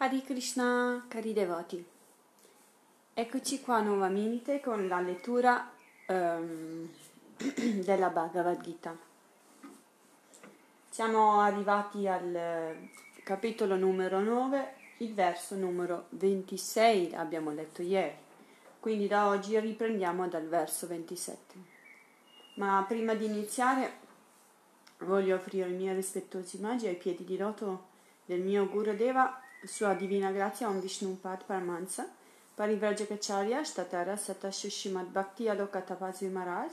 Hari Krishna, cari devoti. Eccoci qua nuovamente con la lettura um, della Bhagavad Gita. Siamo arrivati al capitolo numero 9, il verso numero 26, abbiamo letto ieri. Quindi da oggi riprendiamo dal verso 27. Ma prima di iniziare voglio offrire i miei rispettosi omaggi ai piedi di loto del mio Guru Deva sua divina grazia Om Vishnupad Paramahansa, Parivrajacacharya Shtatara Satashishimad Bhakti Alokatapasi Maharaj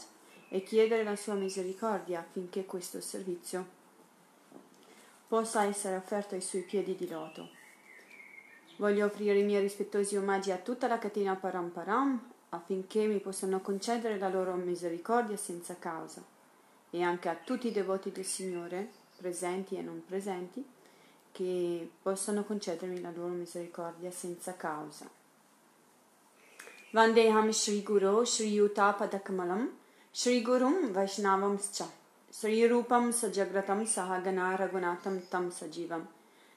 e chiedere la sua misericordia affinché questo servizio possa essere offerto ai suoi piedi di loto. Voglio offrire i miei rispettosi omaggi a tutta la catena Paramparam affinché mi possano concedere la loro misericordia senza causa e anche a tutti i devoti del Signore, presenti e non presenti, che possano concedermi la loro misericordia senza causa. Vandeham Shri Guru Shri Yuta Padakamalam Shri Gurum Vaishnavam Scha Sri Rupam Sajagratam Sahagana Ragunatam Tam Sajivam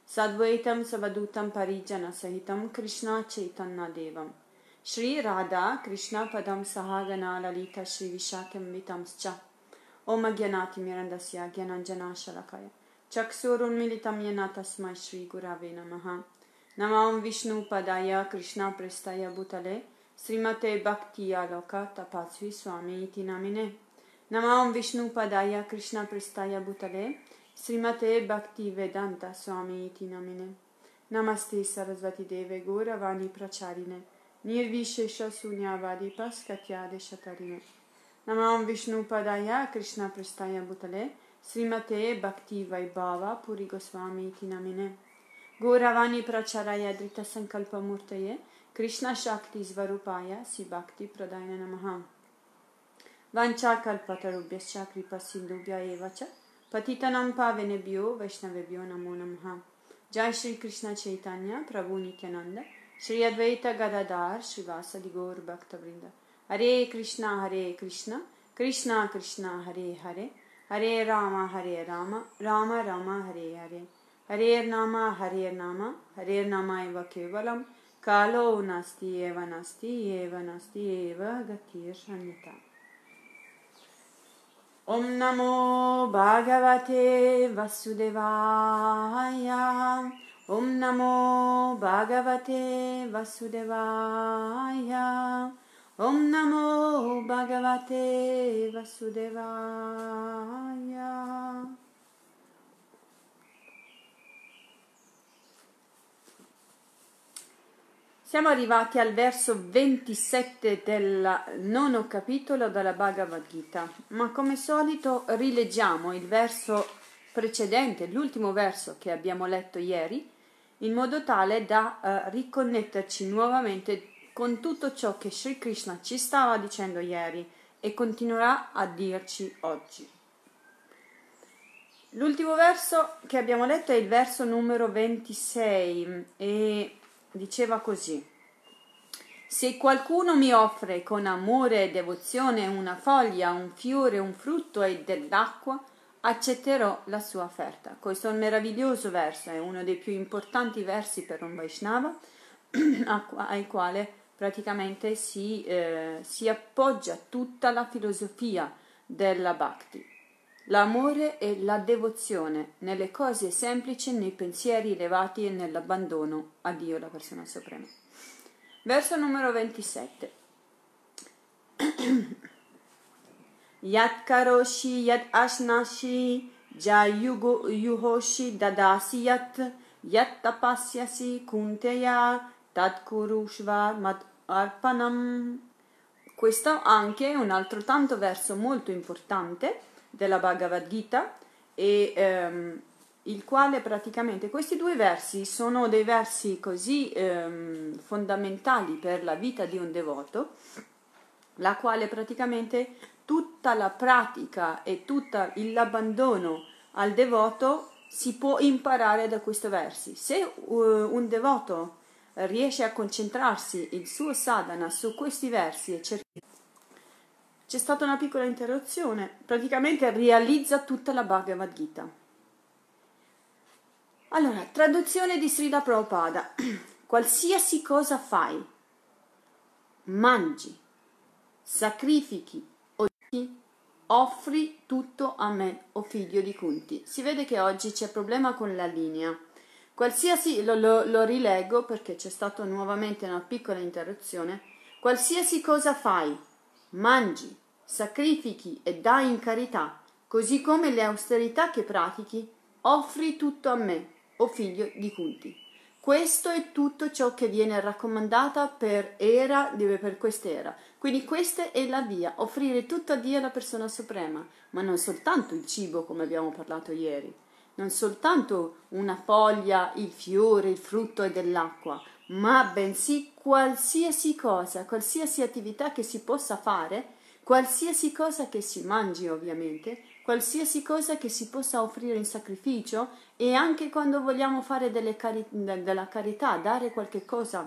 Sadvaitam Savadutam Parijana Sahitam Krishna Chaitanya Devam Shri Radha Krishna Padam Sahagana Lalita Shri Vishakam Vitam Scha Om Agyanati Mirandasya Gyananjana Shalakaya चक्षुरुन्मिलितं येन तस्मै श्रीगुरवे नमः नमां विष्णुपदाय कृष्णप्रस्थाय भूतले श्रीमते भक्तियालोक तपस्वी स्वामी इति नामिने नमां विष्णुपदाय कृष्णप्रस्थाय भूतले श्रीमते भक्तिवेदान्त स्वामी इति नामिने नमस्ते सरस्वती देवे गौरवाणी प्रचारिणे निर्विशेष शून्यवादी पस्कत्यादेशतरिणे नमां विष्णुपदाय कृष्णप्रस्थाय भूतले Srimate Bhakti Vaibhava Puri Goswami Tinamine Gauravani Pracharaya Drita Sankalpa Murtaye Krishna Shakti Svarupaya Si Bhakti Pradayana Namaha Vancha Kalpatarubhyascha Kripa Sindubhya Evacha Patitanam Pavenebhyo Vaishnavebhyo Namo Namaha Jai Shri Krishna Chaitanya Prabhu Nityananda Shri Advaita Gadadhar Srivasa Gaur Bhakta Vrinda Hare Krishna Hare Krishna Krishna Krishna Hare Hare Hare Rama Hare Rama Rama Rama Hare Hare Hare Nama Hare Nama Hare Nama Eva Kevalam Kalo Nasti Eva Nasti Eva Nasti Eva Gatir Shanyata Om Namo Bhagavate Vasudevaya Om Namo Bhagavate Vasudevaya Om Namo Bhagavate Vasudevaya. Siamo arrivati al verso 27 del nono capitolo della Bhagavad Gita, ma come solito rileggiamo il verso precedente, l'ultimo verso che abbiamo letto ieri, in modo tale da uh, riconnetterci nuovamente con tutto ciò che Sri Krishna ci stava dicendo ieri e continuerà a dirci oggi. L'ultimo verso che abbiamo letto è il verso numero 26 e diceva così. Se qualcuno mi offre con amore e devozione una foglia, un fiore, un frutto e dell'acqua, accetterò la sua offerta. Questo è un meraviglioso verso, è uno dei più importanti versi per un Vaishnava, al quale praticamente si, eh, si appoggia tutta la filosofia della Bhakti. L'amore e la devozione nelle cose semplici, nei pensieri elevati e nell'abbandono a Dio, la persona suprema. Verso numero 27. Yat karoshi yat ashnashi jayugo yuhoshi dadasi yat yat tapasyasi kunteya Tatkurushva Mat Arpanam. Questo anche è un altro tanto verso molto importante della Bhagavad Gita e ehm, il quale praticamente questi due versi sono dei versi così ehm, fondamentali per la vita di un devoto, la quale praticamente tutta la pratica e tutto l'abbandono al devoto si può imparare da questi versi. Se uh, un devoto riesce a concentrarsi il suo sadhana su questi versi e cerca c'è stata una piccola interruzione, praticamente realizza tutta la Bhagavad Gita. Allora, traduzione di Srila Prabhupada. Qualsiasi cosa fai, mangi, sacrifichi o offri tutto a me, o figlio di Kunti. Si vede che oggi c'è problema con la linea. Qualsiasi, lo, lo, lo rilego perché c'è stata nuovamente una piccola interruzione. Qualsiasi cosa fai, mangi, sacrifichi e dai in carità, così come le austerità che pratichi, offri tutto a me, o figlio di Kunti. Questo è tutto ciò che viene raccomandata per era, per quest'era. Quindi questa è la via, offrire tutto a Dio alla persona suprema, ma non soltanto il cibo come abbiamo parlato ieri, non soltanto una foglia, il fiore, il frutto e dell'acqua, ma bensì qualsiasi cosa, qualsiasi attività che si possa fare, qualsiasi cosa che si mangi ovviamente, qualsiasi cosa che si possa offrire in sacrificio e anche quando vogliamo fare cari- della carità, dare qualche cosa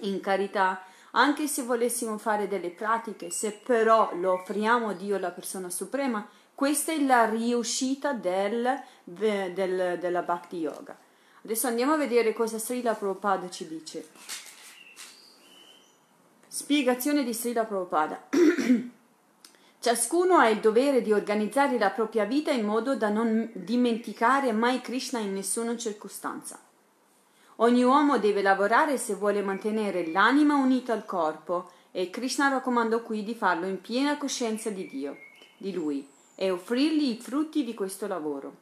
in carità, anche se volessimo fare delle pratiche, se però lo offriamo a Dio, la persona suprema, questa è la riuscita del, del, della Bhakti Yoga. Adesso andiamo a vedere cosa Srila Prabhupada ci dice. Spiegazione di Srila Prabhupada. Ciascuno ha il dovere di organizzare la propria vita in modo da non dimenticare mai Krishna in nessuna circostanza. Ogni uomo deve lavorare se vuole mantenere l'anima unita al corpo e Krishna raccomandò qui di farlo in piena coscienza di Dio, di Lui, e offrirgli i frutti di questo lavoro.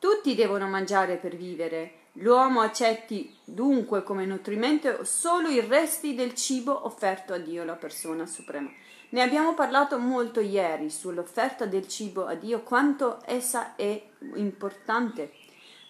Tutti devono mangiare per vivere. L'uomo accetti dunque come nutrimento solo i resti del cibo offerto a Dio, la persona suprema. Ne abbiamo parlato molto ieri sull'offerta del cibo a Dio, quanto essa è importante,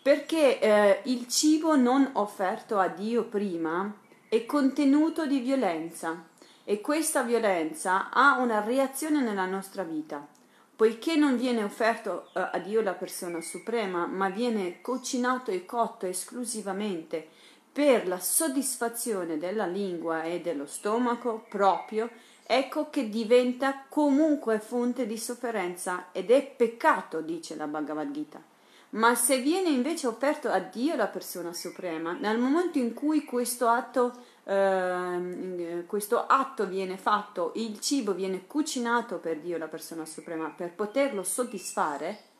perché eh, il cibo non offerto a Dio prima è contenuto di violenza e questa violenza ha una reazione nella nostra vita. Poiché non viene offerto eh, a Dio la persona suprema, ma viene cucinato e cotto esclusivamente per la soddisfazione della lingua e dello stomaco proprio, ecco che diventa comunque fonte di sofferenza ed è peccato, dice la Bhagavad Gita. Ma se viene invece offerto a Dio la persona suprema, nel momento in cui questo atto, eh, questo atto viene fatto, il cibo viene cucinato per Dio la persona suprema, per poterlo soddisfare,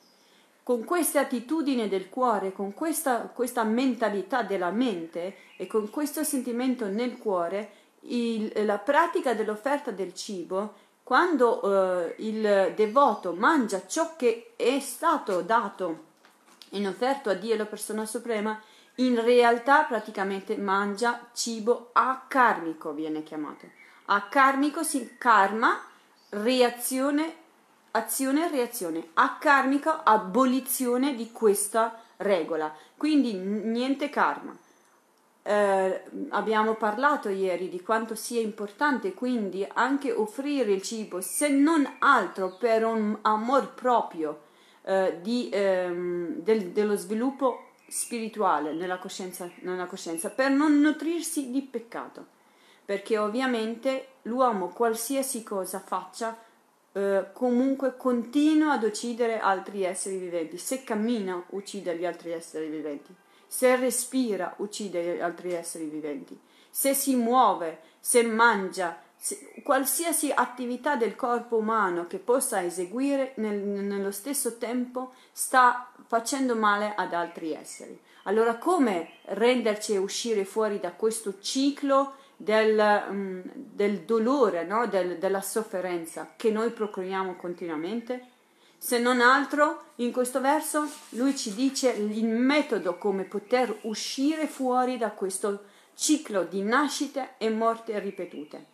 con questa attitudine del cuore, con questa, questa mentalità della mente e con questo sentimento nel cuore, il, la pratica dell'offerta del cibo, quando eh, il devoto mangia ciò che è stato dato in offerto a Dio, la persona suprema, in realtà praticamente mangia cibo akarmico, viene chiamato. Akarmico si karma, reazione, azione reazione. Akarmico, abolizione di questa regola. Quindi niente karma eh, abbiamo parlato ieri di quanto sia importante quindi anche offrire il cibo, se non altro per un amor proprio eh, di, ehm, del, dello sviluppo spirituale nella coscienza, nella coscienza, per non nutrirsi di peccato. Perché ovviamente l'uomo, qualsiasi cosa faccia, eh, comunque continua ad uccidere altri esseri viventi. Se cammina, uccide gli altri esseri viventi se respira uccide altri esseri viventi, se si muove, se mangia, qualsiasi attività del corpo umano che possa eseguire nel, nello stesso tempo sta facendo male ad altri esseri. Allora come renderci e uscire fuori da questo ciclo del, um, del dolore, no? del, della sofferenza che noi procuriamo continuamente? Se non altro, in questo verso lui ci dice il metodo come poter uscire fuori da questo ciclo di nascite e morte ripetute.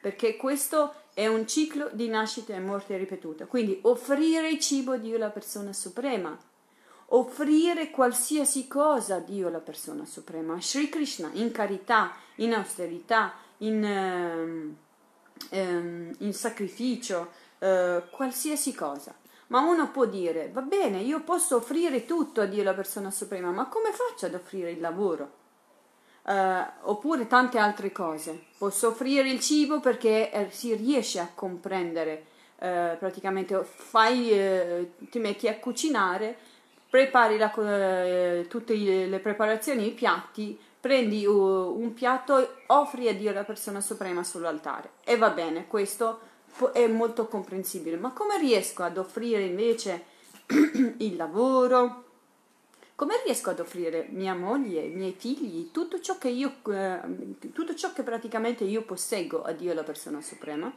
Perché questo è un ciclo di nascite e morte ripetute. Quindi offrire il cibo a Dio la persona suprema, offrire qualsiasi cosa a Dio la persona suprema, Sri Krishna in carità, in austerità, in, um, um, in sacrificio, uh, qualsiasi cosa. Ma uno può dire, va bene, io posso offrire tutto a Dio la persona suprema, ma come faccio ad offrire il lavoro? Uh, oppure tante altre cose. Posso offrire il cibo perché eh, si riesce a comprendere, uh, praticamente fai, uh, ti metti a cucinare, prepari la, eh, tutte le preparazioni, i piatti, prendi uh, un piatto, offri a Dio la persona suprema sull'altare. E va bene, questo è molto comprensibile. Ma come riesco ad offrire invece il lavoro? Come riesco ad offrire mia moglie, i miei figli, tutto ciò che io, eh, tutto ciò che praticamente io posseggo a Dio la persona suprema?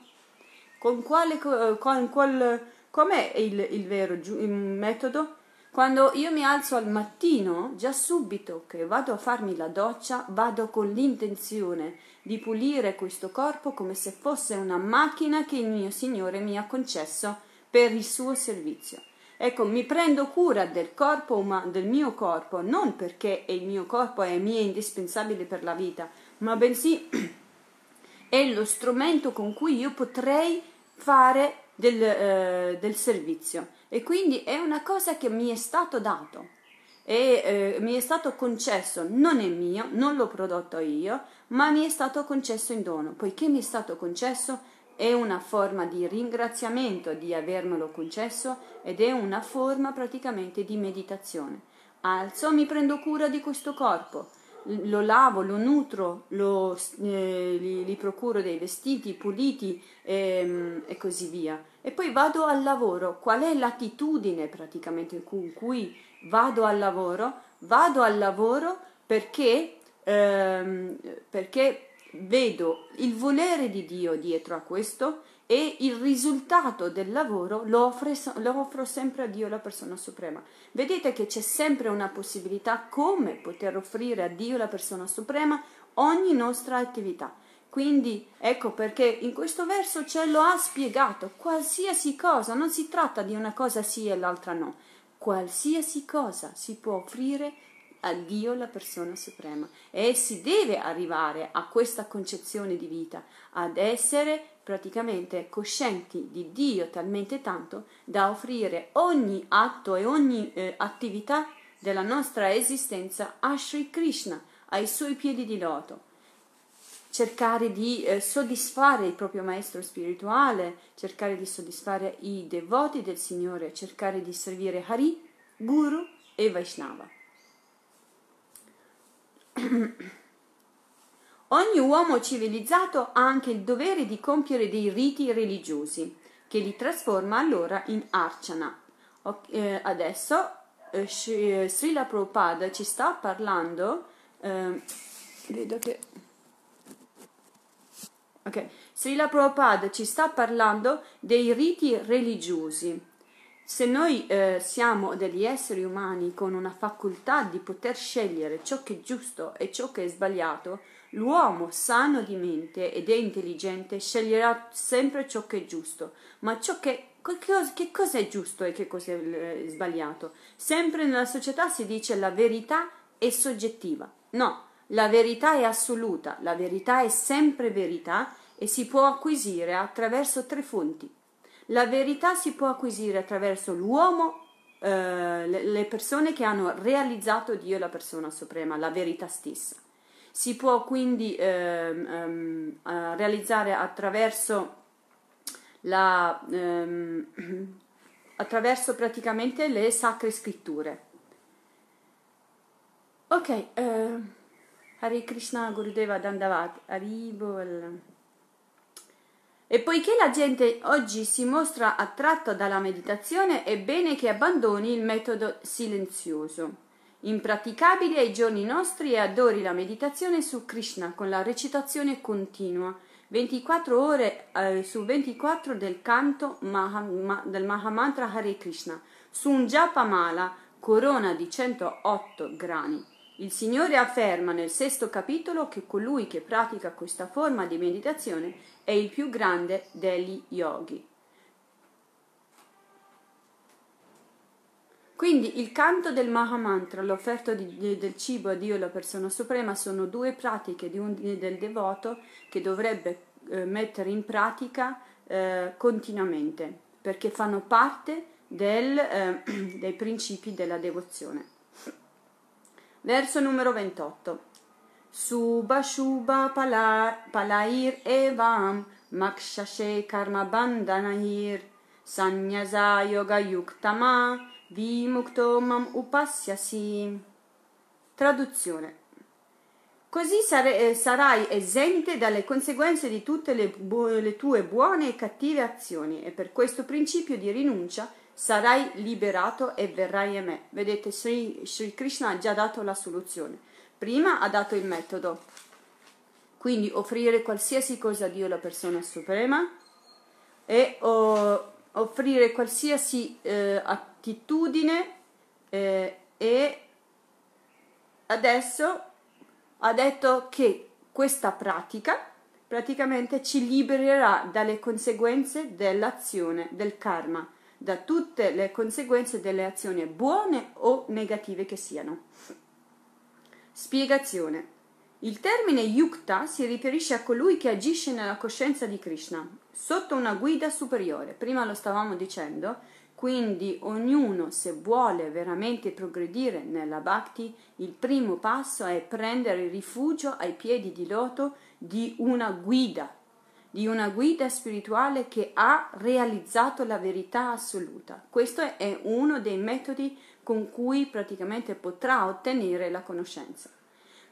Con quale, con qual, com'è il, il vero il metodo? Quando io mi alzo al mattino, già subito che vado a farmi la doccia, vado con l'intenzione di pulire questo corpo come se fosse una macchina che il mio Signore mi ha concesso per il suo servizio. Ecco, mi prendo cura del corpo, del mio corpo, non perché il mio corpo è mio indispensabile per la vita, ma bensì è lo strumento con cui io potrei fare del, eh, del servizio e quindi è una cosa che mi è stato dato e eh, mi è stato concesso, non è mio, non l'ho prodotto io, ma mi è stato concesso in dono. Poiché mi è stato concesso, è una forma di ringraziamento di avermelo concesso ed è una forma praticamente di meditazione. Alzo, mi prendo cura di questo corpo, lo lavo, lo nutro, lo, eh, gli, gli, procuro dei vestiti puliti e, e, così via. E poi vado al lavoro. Qual è l'attitudine praticamente con cui vado al lavoro? Vado al lavoro perché, ehm, perché vedo il volere di Dio dietro a questo e il risultato del lavoro lo, offre, lo, offro sempre a Dio, la persona suprema. Vedete che c'è sempre una possibilità come poter offrire a Dio, la persona suprema, ogni nostra attività. Quindi ecco perché in questo verso ce lo ha spiegato, qualsiasi cosa, non si tratta di una cosa sì e l'altra no, qualsiasi cosa si può offrire a Dio la persona suprema. E si deve arrivare a questa concezione di vita, ad essere praticamente coscienti di Dio talmente tanto da offrire ogni atto e ogni eh, attività della nostra esistenza a Sri Krishna, ai suoi piedi di loto. Cercare di eh, soddisfare il proprio maestro spirituale, cercare di soddisfare i devoti del Signore, cercare di servire Hari, Guru e Vaishnava. Ogni uomo civilizzato ha anche il dovere di compiere dei riti religiosi, che li trasforma allora in archana. Eh, adesso eh, eh, Srila Prabhupada ci sta parlando, eh, vedo che... Ok, Srila Prabhupada ci sta parlando dei riti religiosi. Se noi eh, siamo degli esseri umani con una facoltà di poter scegliere ciò che è giusto e ciò che è sbagliato, L'uomo sano di mente ed è intelligente sceglierà sempre ciò che è giusto, ma ciò che che cosa è giusto e che cosa è eh, sbagliato? Sempre nella società si dice la verità è soggettiva. No, la verità è assoluta, la verità è sempre verità e si può acquisire attraverso tre fonti. La verità si può acquisire attraverso l'uomo, eh, le persone che hanno realizzato Dio la persona suprema, la verità stessa. Si può quindi ehm, ehm, realizzare attraverso, la, ehm, attraverso praticamente le sacre scritture. Ok, eh, Hare Krishna Gurudeva Dandavat, Haribol. E poiché la gente oggi si mostra attratta dalla meditazione, è bene che abbandoni il metodo silenzioso impraticabile ai giorni nostri e adori la meditazione su Krishna con la recitazione continua, 24 ore eh, su 24 del canto Maha, ma, del Mahamantra Hare Krishna, su un Japamala corona di 108 grani. Il Signore afferma nel sesto capitolo che colui che pratica questa forma di meditazione è il più grande degli yogi. Quindi il canto del Mahamantra, l'offerta del cibo a Dio e la persona suprema sono due pratiche un, del devoto che dovrebbe eh, mettere in pratica eh, continuamente perché fanno parte del, eh, dei principi della devozione. Verso numero 28. Subha Shubha pala, Palair Evam Makshashe Karma Bandhanahir Sanyasa Yoga Yuktama vimukto mam upasyasi. Traduzione. Così sare- eh, sarai esente dalle conseguenze di tutte le, bu- le tue buone e cattive azioni e per questo principio di rinuncia sarai liberato e verrai a me. Vedete, Sri, Sri Krishna ha già dato la soluzione. Prima ha dato il metodo, quindi offrire qualsiasi cosa a Dio, la persona suprema, e oh, offrire qualsiasi eh, attitudine eh, e adesso ha detto che questa pratica praticamente ci libererà dalle conseguenze dell'azione, del karma, da tutte le conseguenze delle azioni buone o negative che siano. Spiegazione. Il termine yukta si riferisce a colui che agisce nella coscienza di Krishna, sotto una guida superiore. Prima lo stavamo dicendo, quindi ognuno, se vuole veramente progredire nella bhakti, il primo passo è prendere rifugio ai piedi di loto di una guida, di una guida spirituale che ha realizzato la verità assoluta. Questo è uno dei metodi con cui praticamente potrà ottenere la conoscenza.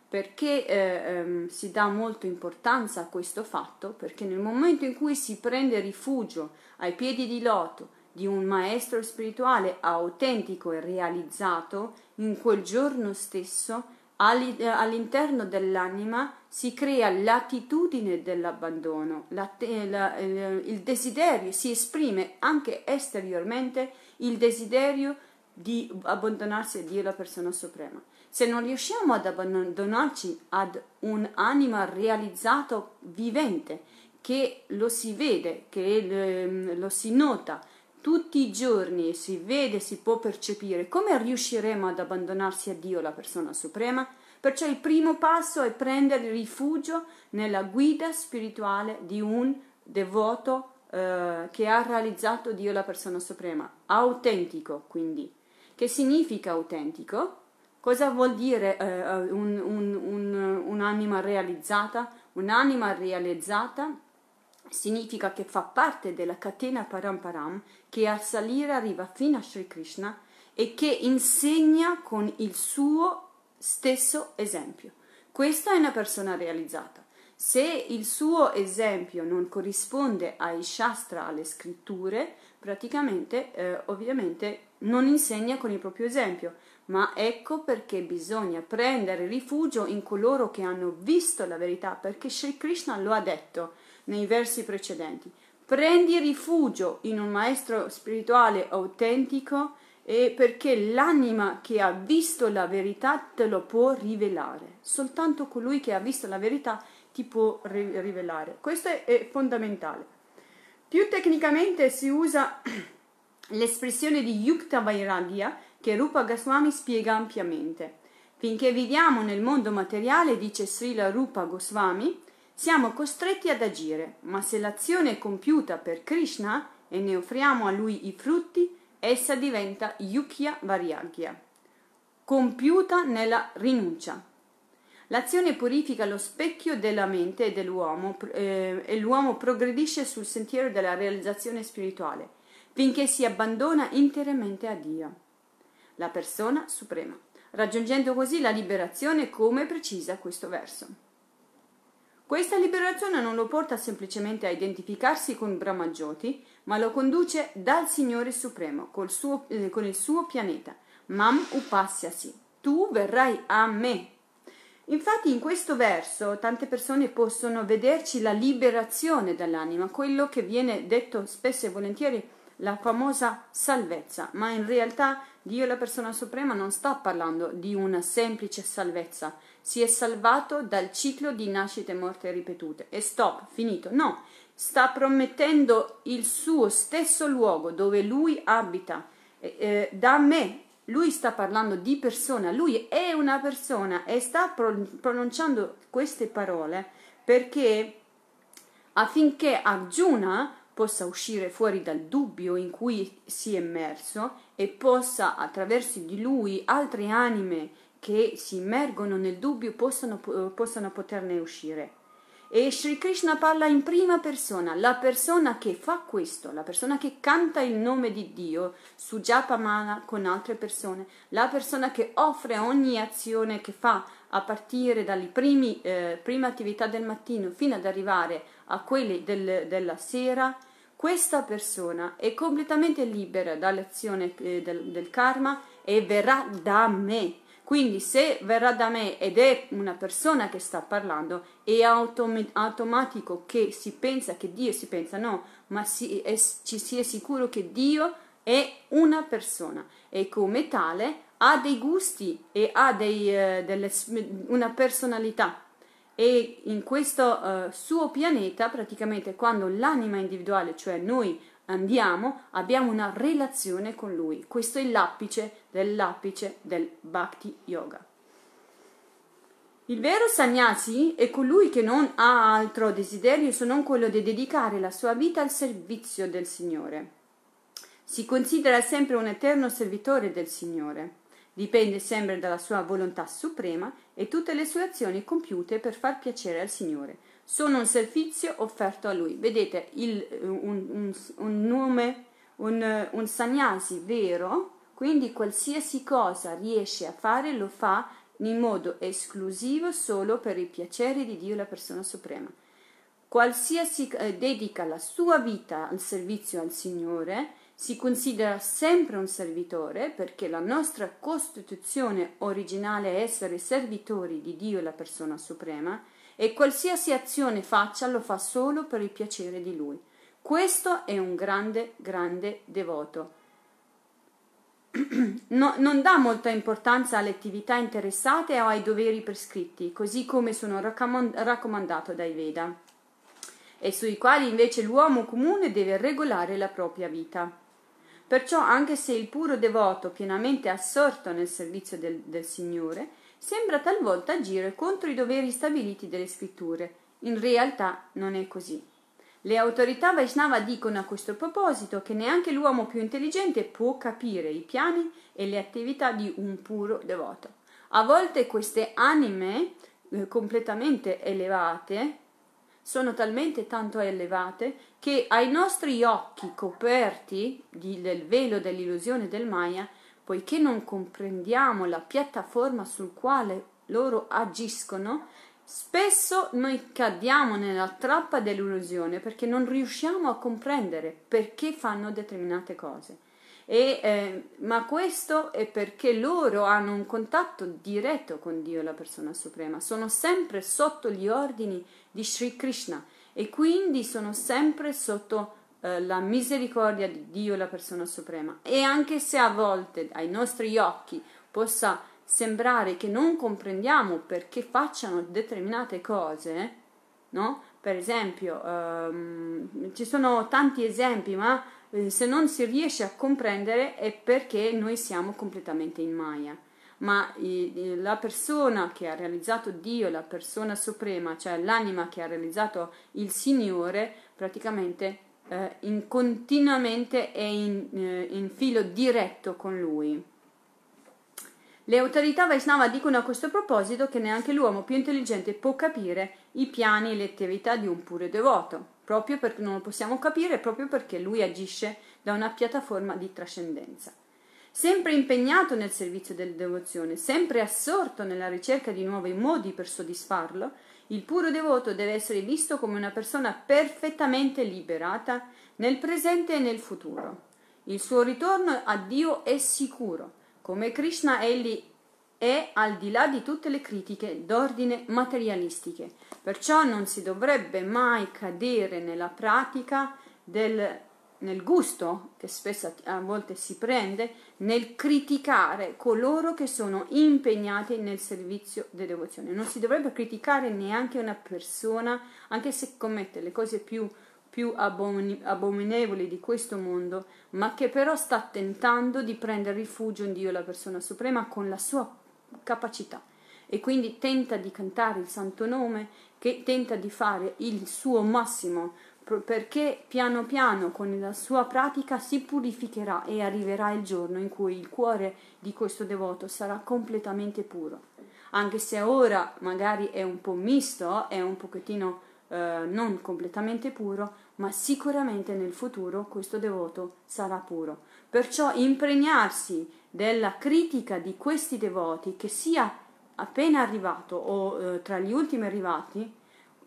Perché eh, ehm, si dà molta importanza a questo fatto? Perché nel momento in cui si prende rifugio ai piedi di loto, di un maestro spirituale autentico e realizzato, in quel giorno stesso all'interno dell'anima si crea l'attitudine dell'abbandono, la, la, il desiderio, si esprime anche esteriormente il desiderio di abbandonarsi a Dio, la persona suprema. Se non riusciamo ad abbandonarci ad un'anima realizzato vivente, che lo si vede, che lo si nota, tutti i giorni si vede, si può percepire, come riusciremo ad abbandonarsi a Dio, la persona suprema? Perciò il primo passo è prendere rifugio nella guida spirituale di un devoto eh, che ha realizzato Dio, la persona suprema, autentico quindi. Che significa autentico? Cosa vuol dire eh, un, un, un, un'anima realizzata? Un'anima realizzata significa che fa parte della catena Paramparam che a salire arriva fino a Sri Krishna e che insegna con il suo stesso esempio. Questa è una persona realizzata. Se il suo esempio non corrisponde ai Shastra, alle scritture, praticamente, eh, ovviamente, non insegna con il proprio esempio. Ma ecco perché bisogna prendere rifugio in coloro che hanno visto la verità, perché Sri Krishna lo ha detto nei versi precedenti. Prendi rifugio in un maestro spirituale autentico e perché l'anima che ha visto la verità te lo può rivelare. Soltanto colui che ha visto la verità ti può rivelare. Questo è fondamentale. Più tecnicamente si usa l'espressione di Yukta Vairagya che Rupa Goswami spiega ampiamente. Finché viviamo nel mondo materiale, dice Srila Rupa Goswami, siamo costretti ad agire, ma se l'azione è compiuta per Krishna e ne offriamo a lui i frutti, essa diventa Yukya Varyagya, compiuta nella rinuncia. L'azione purifica lo specchio della mente e dell'uomo eh, e l'uomo progredisce sul sentiero della realizzazione spirituale, finché si abbandona interamente a Dio, la persona suprema, raggiungendo così la liberazione come precisa questo verso. Questa liberazione non lo porta semplicemente a identificarsi con Brahmajoti, ma lo conduce dal Signore Supremo suo, eh, con il suo pianeta. Mam upasyasi, tu verrai a me. Infatti in questo verso tante persone possono vederci la liberazione dall'anima, quello che viene detto spesso e volentieri la famosa salvezza, ma in realtà Dio la persona suprema non sta parlando di una semplice salvezza, si è salvato dal ciclo di nascite e morte ripetute e stop, finito. No, sta promettendo il suo stesso luogo dove lui abita eh, da me. Lui sta parlando di persona, lui è una persona e sta pronunciando queste parole perché affinché Arjuna possa uscire fuori dal dubbio in cui si è immerso e possa attraverso di lui altre anime che si immergono nel dubbio possano, possano poterne uscire. E Sri Krishna parla in prima persona, la persona che fa questo, la persona che canta il nome di Dio su Japamala con altre persone, la persona che offre ogni azione che fa a partire dalle eh, prime attività del mattino fino ad arrivare a quelle del, della sera, questa persona è completamente libera dall'azione eh, del, del karma e verrà da me quindi se verrà da me ed è una persona che sta parlando, è autom- automatico che si pensa che Dio si pensa no, ma si è, ci si è sicuro che Dio è una persona e come tale ha dei gusti e ha dei, uh, delle, una personalità. E in questo uh, suo pianeta, praticamente quando l'anima individuale, cioè noi andiamo, abbiamo una relazione con lui. Questo è l'apice dell'apice del Bhakti Yoga. Il vero sannyasi è colui che non ha altro desiderio se non quello di dedicare la sua vita al servizio del Signore. Si considera sempre un eterno servitore del Signore. Dipende sempre dalla sua volontà suprema e tutte le sue azioni compiute per far piacere al Signore sono un servizio offerto a lui. Vedete, il, un, un, un, nome, un, un sannyasi vero, quindi qualsiasi cosa riesce a fare lo fa in modo esclusivo solo per il piacere di Dio, la persona suprema. Qualsiasi eh, dedica la sua vita al servizio al Signore, si considera sempre un servitore perché la nostra Costituzione originale è essere servitori di Dio, la persona suprema, e qualsiasi azione faccia lo fa solo per il piacere di lui. Questo è un grande, grande devoto. No, non dà molta importanza alle attività interessate o ai doveri prescritti, così come sono raccomandato dai Veda, e sui quali invece l'uomo comune deve regolare la propria vita. Perciò, anche se il puro devoto, pienamente assorto nel servizio del, del Signore, sembra talvolta agire contro i doveri stabiliti dalle scritture. In realtà non è così. Le autorità Vaishnava dicono a questo proposito che neanche l'uomo più intelligente può capire i piani e le attività di un puro devoto. A volte queste anime eh, completamente elevate sono talmente tanto elevate che ai nostri occhi coperti di, del velo dell'illusione del Maya poiché non comprendiamo la piattaforma sul quale loro agiscono, spesso noi cadiamo nella trappola dell'illusione perché non riusciamo a comprendere perché fanno determinate cose. E, eh, ma questo è perché loro hanno un contatto diretto con Dio, la persona suprema, sono sempre sotto gli ordini di Sri Krishna e quindi sono sempre sotto eh, la misericordia di Dio, la persona suprema. E anche se a volte ai nostri occhi possa sembrare che non comprendiamo perché facciano determinate cose, no? Per esempio, ehm, ci sono tanti esempi, ma eh, se non si riesce a comprendere è perché noi siamo completamente in Maya. Ma la persona che ha realizzato Dio, la persona suprema, cioè l'anima che ha realizzato il Signore, praticamente eh, in, continuamente e in, eh, in filo diretto con lui. Le autorità Vaishnava dicono a questo proposito che neanche l'uomo più intelligente può capire i piani e le attività di un puro devoto, proprio perché non lo possiamo capire, proprio perché lui agisce da una piattaforma di trascendenza. Sempre impegnato nel servizio della devozione, sempre assorto nella ricerca di nuovi modi per soddisfarlo, il puro devoto deve essere visto come una persona perfettamente liberata nel presente e nel futuro. Il suo ritorno a Dio è sicuro. Come Krishna egli è al di là di tutte le critiche d'ordine materialistiche. Perciò non si dovrebbe mai cadere nella pratica del nel gusto che spesso a volte si prende nel criticare coloro che sono impegnati nel servizio di devozione. Non si dovrebbe criticare neanche una persona, anche se commette le cose più, più abominevoli di questo mondo, ma che però sta tentando di prendere rifugio in Dio, la persona suprema, con la sua capacità. E quindi tenta di cantare il santo nome, che tenta di fare il suo massimo perché piano piano con la sua pratica si purificherà e arriverà il giorno in cui il cuore di questo devoto sarà completamente puro. Anche se ora magari è un po' misto, è un pochettino eh, non completamente puro, ma sicuramente nel futuro questo devoto sarà puro. Perciò impregnarsi della critica di questi devoti, che sia appena arrivato o eh, tra gli ultimi arrivati,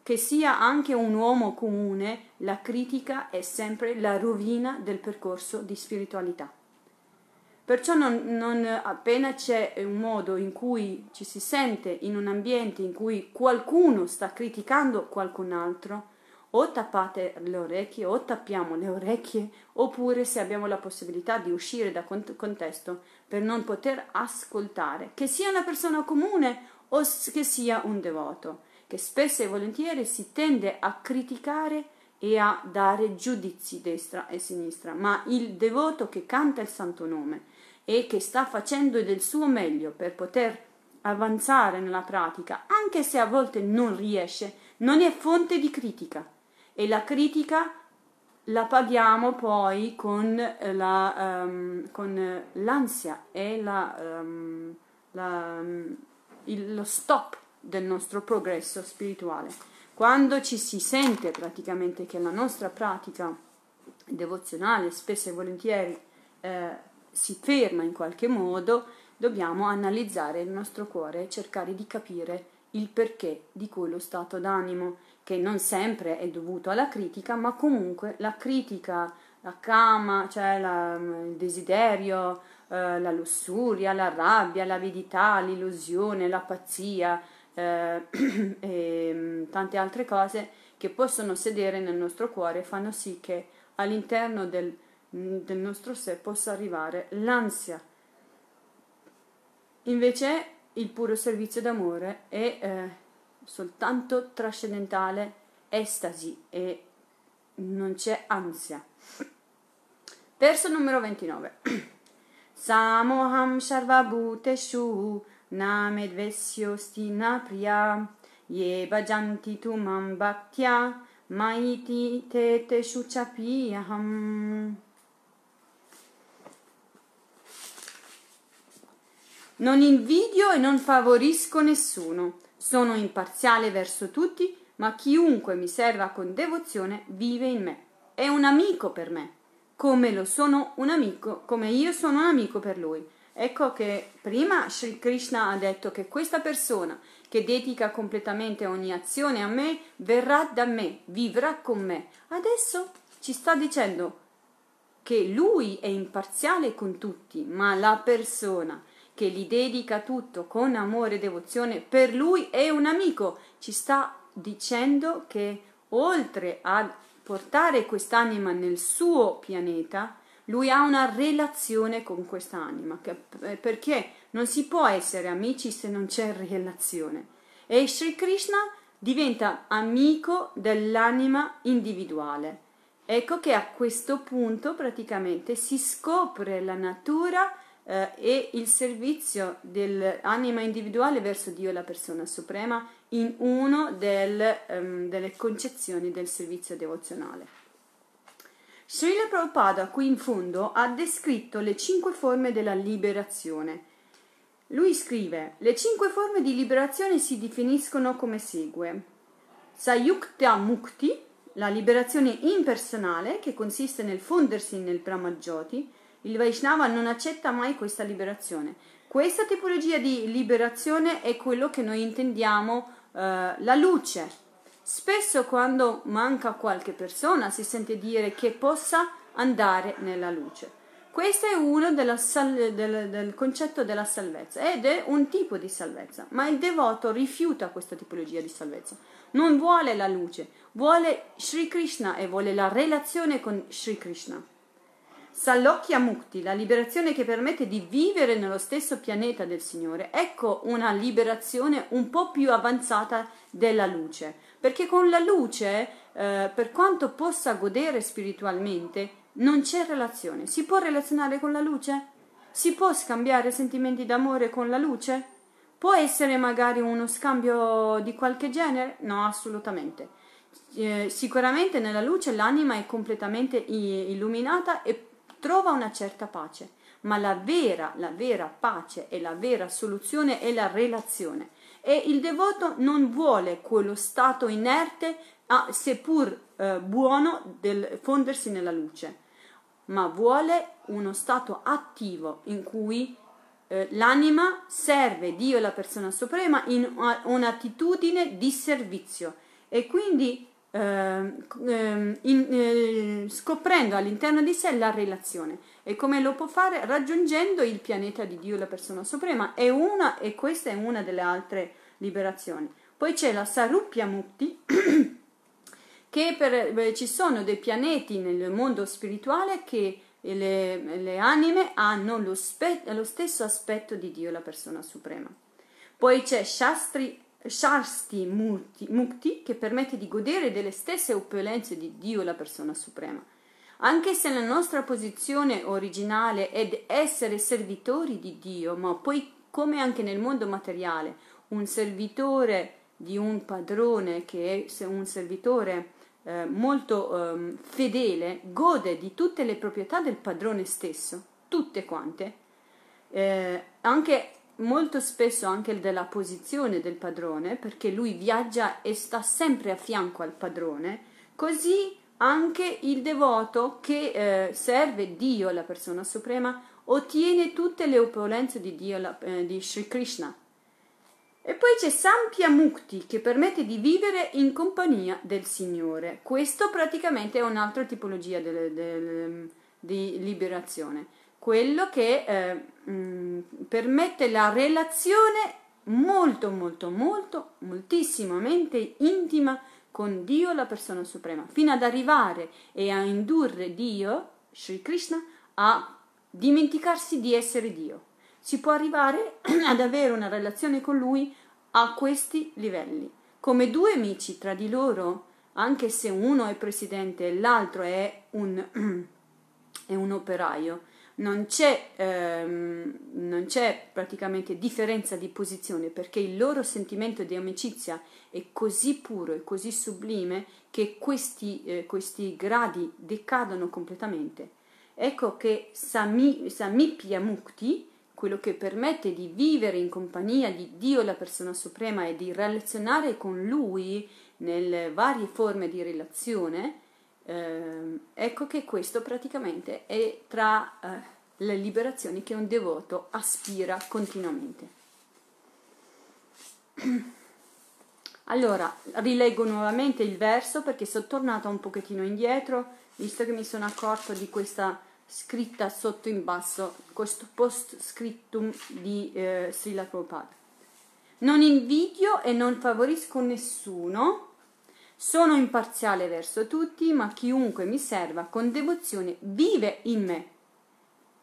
che sia anche un uomo comune, la critica è sempre la rovina del percorso di spiritualità. Perciò non, non, appena c'è un modo in cui ci si sente in un ambiente in cui qualcuno sta criticando qualcun altro, o tappate le orecchie o tappiamo le orecchie, oppure se abbiamo la possibilità di uscire da contesto per non poter ascoltare, che sia una persona comune o che sia un devoto, che spesso e volentieri si tende a criticare e a dare giudizi destra e sinistra, ma il devoto che canta il santo nome e che sta facendo del suo meglio per poter avanzare nella pratica, anche se a volte non riesce, non è fonte di critica. E la critica la paghiamo poi con, la, um, con l'ansia e la, um, la, um, il, lo stop del nostro progresso spirituale. Quando ci si sente praticamente che la nostra pratica devozionale spesso e volentieri eh, si ferma in qualche modo, dobbiamo analizzare il nostro cuore e cercare di capire il perché di quello stato d'animo, che non sempre è dovuto alla critica, ma comunque la critica, la cama, cioè la, il desiderio, eh, la lussuria, la rabbia, l'avidità, l'illusione, la pazzia eh, e mm, tante altre cose che possono sedere nel nostro cuore fanno sì che all'interno del del nostro sé possa arrivare l'ansia. Invece il puro servizio d'amore è eh, soltanto trascendentale estasi e non c'è ansia. Verso numero 29. Samoham Sharvabhuteshu Namedvesyo Stina Priya Ye Bhajanti Tumam Bhaktya Maiti Tete Shuchapiyaham Non invidio e non favorisco nessuno. Sono imparziale verso tutti, ma chiunque mi serva con devozione vive in me. È un amico per me, come lo sono un amico, come io sono un amico per lui. Ecco che prima Sri Krishna ha detto che questa persona che dedica completamente ogni azione a me verrà da me, vivrà con me. Adesso ci sta dicendo che lui è imparziale con tutti, ma la persona che gli dedica tutto con amore e devozione, per lui è un amico. Ci sta dicendo che oltre a portare quest'anima nel suo pianeta, lui ha una relazione con quest'anima, eh, perché non si può essere amici se non c'è relazione. E Sri Krishna diventa amico dell'anima individuale. Ecco che a questo punto praticamente si scopre la natura eh, e il servizio dell'anima individuale verso Dio e la persona suprema in una del, um, delle concezioni del servizio devozionale. Srila Prabhupada qui in fondo ha descritto le cinque forme della liberazione. Lui scrive: Le cinque forme di liberazione si definiscono come segue: Sayukta Mukti, la liberazione impersonale che consiste nel fondersi nel Brahmajoti, il Vaishnava non accetta mai questa liberazione. Questa tipologia di liberazione è quello che noi intendiamo eh, la luce. Spesso quando manca qualche persona si sente dire che possa andare nella luce. Questo è uno sal- del, del, concetto della salvezza ed è un tipo di salvezza, ma il devoto rifiuta questa tipologia di salvezza. Non vuole la luce, vuole Sri Krishna e vuole la relazione con Sri Krishna. Sallocchia Mukti, la liberazione che permette di vivere nello stesso pianeta del Signore. Ecco una liberazione un po' più avanzata della luce, perché con la luce, eh, per quanto possa godere spiritualmente, non c'è relazione. Si può relazionare con la luce? Si può scambiare sentimenti d'amore con la luce? Può essere magari uno scambio di qualche genere? No, assolutamente. Eh, sicuramente nella luce l'anima è completamente illuminata e trova una certa pace, ma la vera, la vera pace e la vera soluzione è la relazione. E il devoto non vuole quello stato inerte, ah, seppur eh, buono, del fondersi nella luce, ma vuole uno stato attivo in cui eh, l'anima serve Dio, la persona suprema, in un'attitudine di servizio e quindi eh, in, eh, scoprendo all'interno di sé la relazione. E come lo può fare? Raggiungendo il pianeta di Dio, la persona suprema. È una, e questa è una delle altre liberazioni. Poi c'è la Sarupya Mukti, che per, beh, ci sono dei pianeti nel mondo spirituale che le, le anime hanno lo, spe, lo, stesso aspetto di Dio, la persona suprema. Poi c'è Shastri, Shasti Mukti, Mukti, che permette di godere delle stesse opulenze di Dio, la persona suprema. Anche se la nostra posizione originale è essere servitori di Dio, ma poi come anche nel mondo materiale, un servitore di un padrone che è un servitore eh, molto eh, fedele, gode di tutte le proprietà del padrone stesso, tutte quante, eh, anche molto spesso anche della posizione del padrone, perché lui viaggia e sta sempre a fianco al padrone, così anche il devoto che eh, serve Dio, la persona suprema, ottiene tutte le opulenze di Dio, la, eh, di Sri Krishna. E poi c'è Sampia Mukti che permette di vivere in compagnia del Signore. Questo praticamente è un'altra tipologia del, del, di liberazione, quello che eh, mh, mm, permette la relazione molto, molto, molto, moltissimamente intima con Dio, la persona suprema, fino ad arrivare e a indurre Dio, Sri Krishna, a dimenticarsi di essere Dio. Si può arrivare ad avere una relazione con Lui a questi livelli, come due amici tra di loro, anche se uno è presidente e l'altro è un, è un operaio non c'è, ehm, non c'è praticamente differenza di posizione perché il loro sentimento di amicizia è così puro e così sublime che questi, eh, questi gradi decadono completamente. Ecco che Sami, Samipya Mukti, quello che permette di vivere in compagnia di Dio, la persona suprema, e di relazionare con Lui nelle varie forme di relazione, eh, ecco che questo praticamente è tra eh, le liberazioni che un devoto aspira continuamente. Allora, rileggo nuovamente il verso perché sono tornata un pochettino indietro, visto che mi sono accorto di questa scritta sotto in basso, questo post scriptum di eh, Srila Prabhupada. Non invidio e non favorisco nessuno, sono imparziale verso tutti, ma chiunque mi serva con devozione vive in me.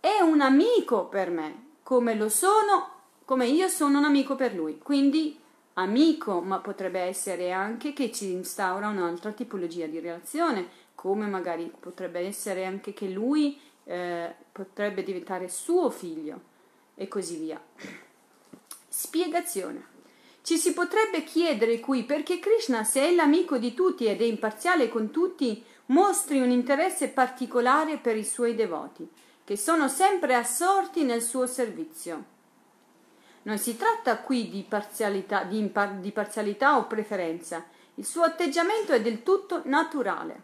È un amico per me, come lo sono, come io sono un amico per lui. Quindi amico, ma potrebbe essere anche che ci instaura un'altra tipologia di relazione, come magari potrebbe essere anche che lui eh, potrebbe diventare suo figlio e così via. Spiegazione. Ci si potrebbe chiedere qui perché Krishna, se è l'amico di tutti ed è imparziale con tutti, mostri un interesse particolare per i suoi devoti, che sono sempre assorti nel suo servizio. Non si tratta qui di parzialità, di impar- di parzialità o preferenza, il suo atteggiamento è del tutto naturale.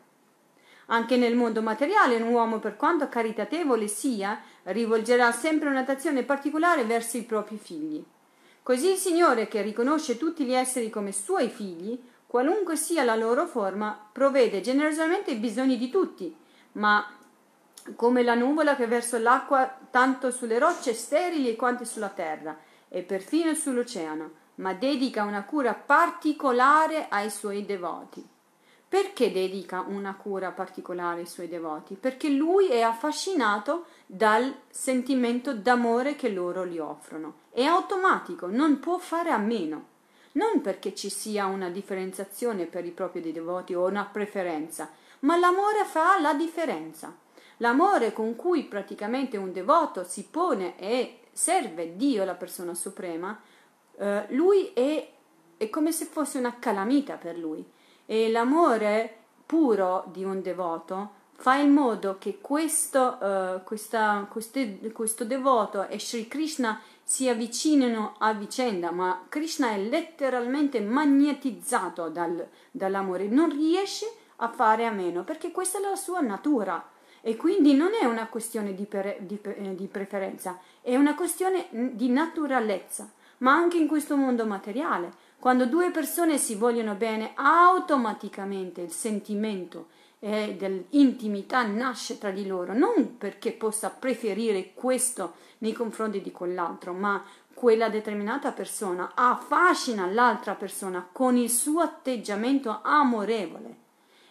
Anche nel mondo materiale un uomo, per quanto caritatevole sia, rivolgerà sempre un'attenzione particolare verso i propri figli. Così il Signore, che riconosce tutti gli esseri come suoi figli, qualunque sia la loro forma, provvede generosamente i bisogni di tutti, ma come la nuvola che versa l'acqua tanto sulle rocce sterili quanto sulla terra e perfino sull'oceano, ma dedica una cura particolare ai suoi devoti. Perché dedica una cura particolare ai suoi devoti? Perché lui è affascinato dal sentimento d'amore che loro gli offrono. È automatico, non può fare a meno. Non perché ci sia una differenziazione per i propri devoti o una preferenza, ma l'amore fa la differenza. L'amore con cui praticamente un devoto si pone e serve Dio, la persona suprema, eh, lui è, è come se fosse una calamita per lui e l'amore puro di un devoto fa in modo che questo, uh, questa, queste, questo devoto e Sri Krishna si avvicinino a vicenda, ma Krishna è letteralmente magnetizzato dal, dall'amore, non riesce a fare a meno perché questa è la sua natura e quindi non è una questione di, per, di, eh, di preferenza, è una questione di naturalezza, ma anche in questo mondo materiale. Quando due persone si vogliono bene, automaticamente il sentimento eh, dell'intimità nasce tra di loro, non perché possa preferire questo nei confronti di quell'altro, ma quella determinata persona affascina l'altra persona con il suo atteggiamento amorevole.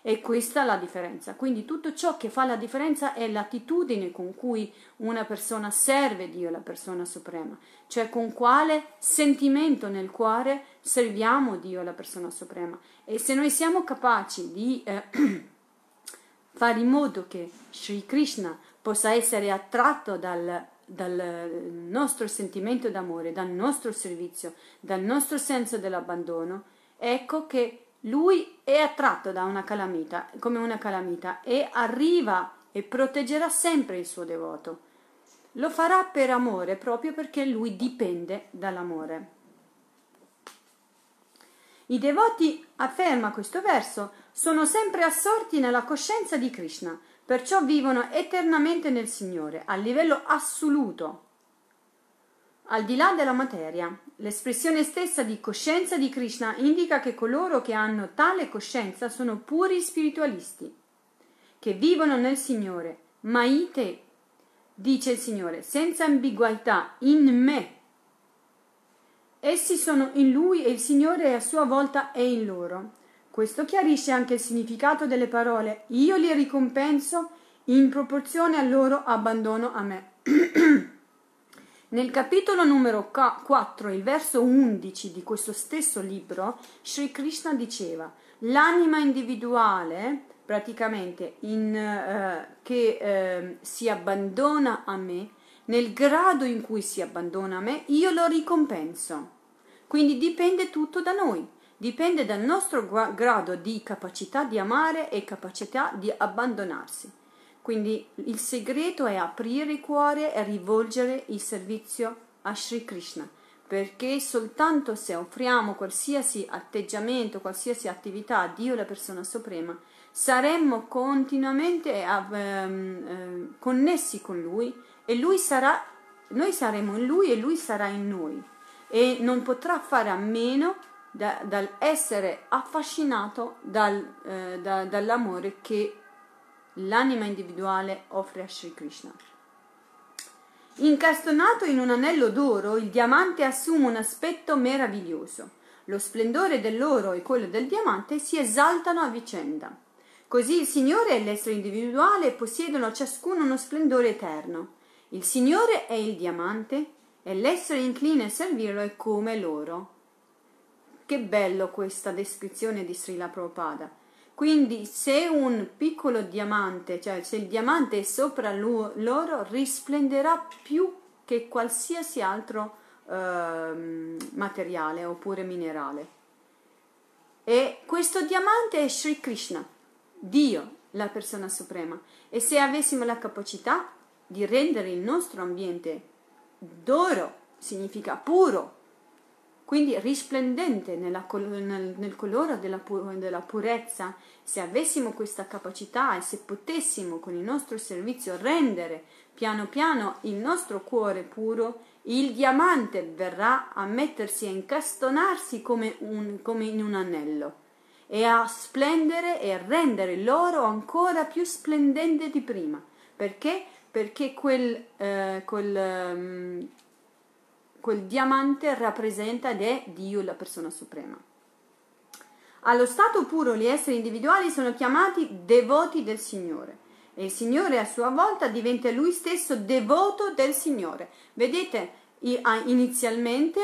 E questa è la differenza. Quindi tutto ciò che fa la differenza è l'attitudine con cui una persona serve Dio, la persona suprema, cioè con quale sentimento nel cuore serviamo Dio, la persona suprema. E se noi siamo capaci di eh, fare in modo che Sri Krishna possa essere attratto dal, dal nostro sentimento d'amore, dal nostro servizio, dal nostro senso dell'abbandono, ecco che lui è attratto da una calamita, come una calamita, e arriva e proteggerà sempre il suo devoto. Lo farà per amore, proprio perché lui dipende dall'amore. I devoti, afferma questo verso, sono sempre assorti nella coscienza di Krishna, perciò vivono eternamente nel Signore, a livello assoluto, al di là della materia, l'espressione stessa di coscienza di Krishna indica che coloro che hanno tale coscienza sono puri spiritualisti, che vivono nel Signore. Maite, dice il Signore, senza ambiguità, in me. Essi sono in Lui e il Signore a sua volta è in loro. Questo chiarisce anche il significato delle parole io li ricompenso in proporzione al loro abbandono a me. Nel capitolo numero 4, il verso 11 di questo stesso libro, Sri Krishna diceva l'anima individuale praticamente in, eh, che eh, si abbandona a me, nel grado in cui si abbandona a me, io lo ricompenso. Quindi dipende tutto da noi, dipende dal nostro grado di capacità di amare e capacità di abbandonarsi. Quindi il segreto è aprire il cuore e rivolgere il servizio a Sri Krishna, perché soltanto se offriamo qualsiasi atteggiamento, qualsiasi attività a Dio, la persona suprema, saremmo continuamente eh, eh, connessi con Lui e Lui sarà, noi saremo in Lui e Lui sarà in noi e non potrà fare a meno da, dall'essere affascinato dal, eh, da, dall'amore che l'anima individuale offre a Sri Krishna. Incastonato in un anello d'oro, il diamante assume un aspetto meraviglioso. Lo splendore dell'oro e quello del diamante si esaltano a vicenda. Così il Signore e l'essere individuale possiedono ciascuno uno splendore eterno. Il Signore è il diamante e l'essere incline a servirlo è come l'oro. Che bello questa descrizione di Srila Prabhupada. Quindi se un piccolo diamante, cioè se il diamante è sopra l'oro, risplenderà più che qualsiasi altro eh, materiale oppure minerale. E questo diamante è Sri Krishna, Dio, la persona suprema. E se avessimo la capacità di rendere il nostro ambiente d'oro, significa puro, quindi risplendente nella, nel, nel, colore della, della purezza, se avessimo questa capacità e se potessimo con il nostro servizio rendere piano piano il nostro cuore puro, il diamante verrà a mettersi a incastonarsi come, un, come in un anello e a splendere e a rendere l'oro ancora più splendente di prima. Perché? Perché quel, eh, quel um, quel diamante rappresenta ed è Dio, la persona suprema. Allo stato puro gli esseri individuali sono chiamati devoti del Signore e il Signore a sua volta diventa lui stesso devoto del Signore. Vedete, inizialmente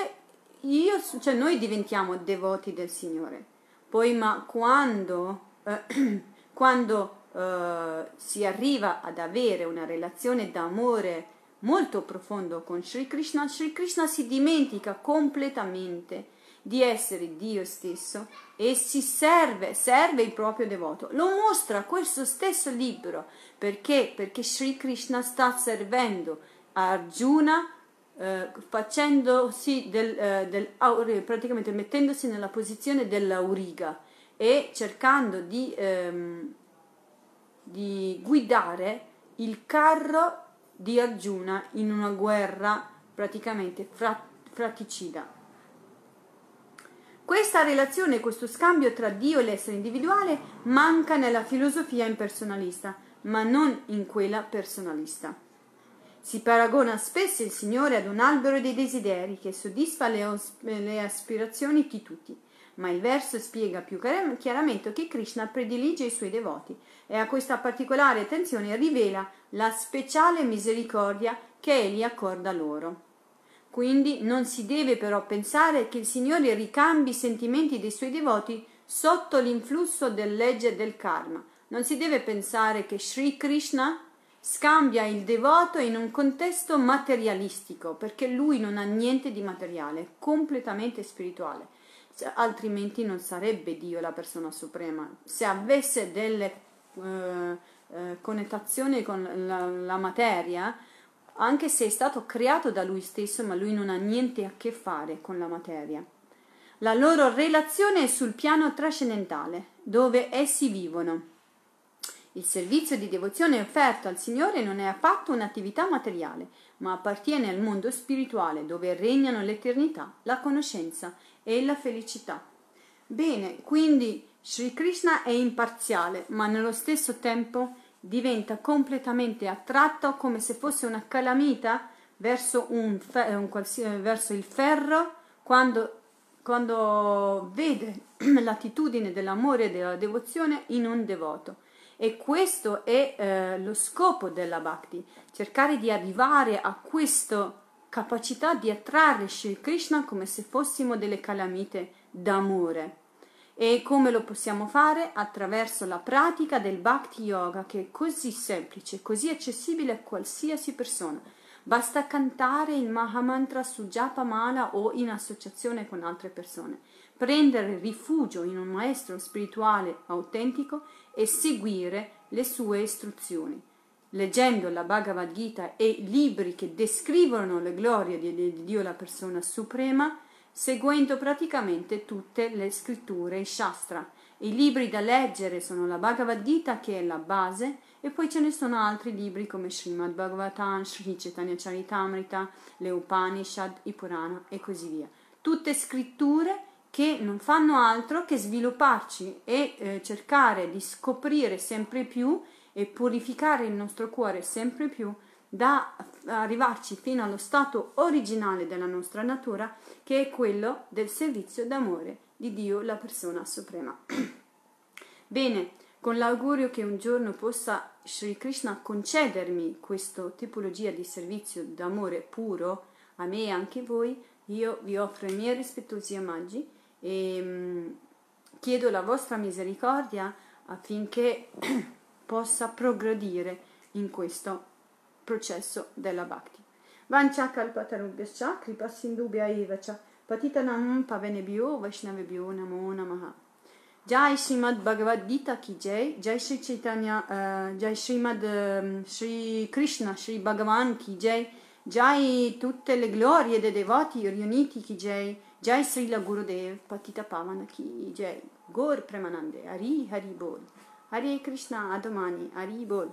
io, cioè noi diventiamo devoti del Signore, poi ma quando, eh, quando eh, si arriva ad avere una relazione d'amore molto profondo con Sri Krishna, Sri Krishna si dimentica completamente di essere Dio stesso e si serve, serve il proprio devoto. Lo mostra questo stesso libro perché? Perché Sri Krishna sta servendo Arjuna eh, facendosi del, eh, del, praticamente mettendosi nella posizione dell'auriga e cercando di, ehm, di guidare il carro di Arjuna in una guerra praticamente fratricida. Questa relazione, questo scambio tra Dio e l'essere individuale manca nella filosofia impersonalista, ma non in quella personalista. Si paragona spesso il Signore ad un albero dei desideri che soddisfa le, os- le aspirazioni di tutti, ma il verso spiega più chiaramente che Krishna predilige i suoi devoti e a questa particolare attenzione rivela la speciale misericordia che egli accorda loro. Quindi non si deve però pensare che il Signore ricambi i sentimenti dei suoi devoti sotto l'influsso del legge del karma. Non si deve pensare che Sri Krishna scambia il devoto in un contesto materialistico, perché lui non ha niente di materiale, è completamente spirituale. Altrimenti non sarebbe Dio la persona suprema. Se avesse delle eh, eh, con la, la materia, anche se è stato creato da lui stesso, ma lui non ha niente a che fare con la materia. La loro relazione è sul piano trascendentale, dove essi vivono. Il servizio di devozione offerto al Signore non è affatto un'attività materiale, ma appartiene al mondo spirituale, dove regnano l'eternità, la conoscenza e la felicità. Bene, quindi Sri Krishna è imparziale, ma nello stesso tempo diventa completamente attratto come se fosse una calamita verso, un, un verso il ferro quando, quando vede l'attitudine dell'amore e della devozione in un devoto. E questo è eh, lo scopo della Bhakti, cercare di arrivare a questa capacità di attrarre Sri Krishna come se fossimo delle calamite d'amore. E come lo possiamo fare? Attraverso la pratica del Bhakti Yoga, che è così semplice, così accessibile a qualsiasi persona. Basta cantare il Mahamantra su Japa Mala o in associazione con altre persone, prendere rifugio in un maestro spirituale autentico e seguire le sue istruzioni. Leggendo la Bhagavad Gita e libri che descrivono le glorie di Dio, la persona suprema, seguendo praticamente tutte le scritture, i Shastra. I libri da leggere sono la Bhagavad Gita, che è la base, e poi ce ne sono altri libri come Srimad Bhagavatam, Sri Chaitanya Charitamrita, le Upanishad, i Purana e così via. Tutte scritture che non fanno altro che svilupparci e eh, cercare di scoprire sempre più e purificare il nostro cuore sempre più da arrivarci fino allo stato originale della nostra natura, che è quello del servizio d'amore di Dio, la persona suprema. Bene, con l'augurio che un giorno possa Sri Krishna concedermi questa tipologia di servizio d'amore puro a me e anche voi, io vi offro i miei rispettosi omaggi e mh, chiedo la vostra misericordia affinché possa progredire in questo processo della bhakti. Vancha kalpatarubhyascha kripa sindubhya evacha patitanam pavenebhyo vaishnavebhyo namo namaha. Jai Srimad Bhagavad Gita ki jai, Jai Sri Chaitanya, uh, Jai Srimad um, Sri Krishna, Sri Bhagavan ki jai, Jai tutte le glorie dei devoti riuniti ki jai, Jai Sri La Gurudev Patita Pavana ki jai, Gor Premanande, Hari Hari Bol, Hare Krishna Adomani, Bol.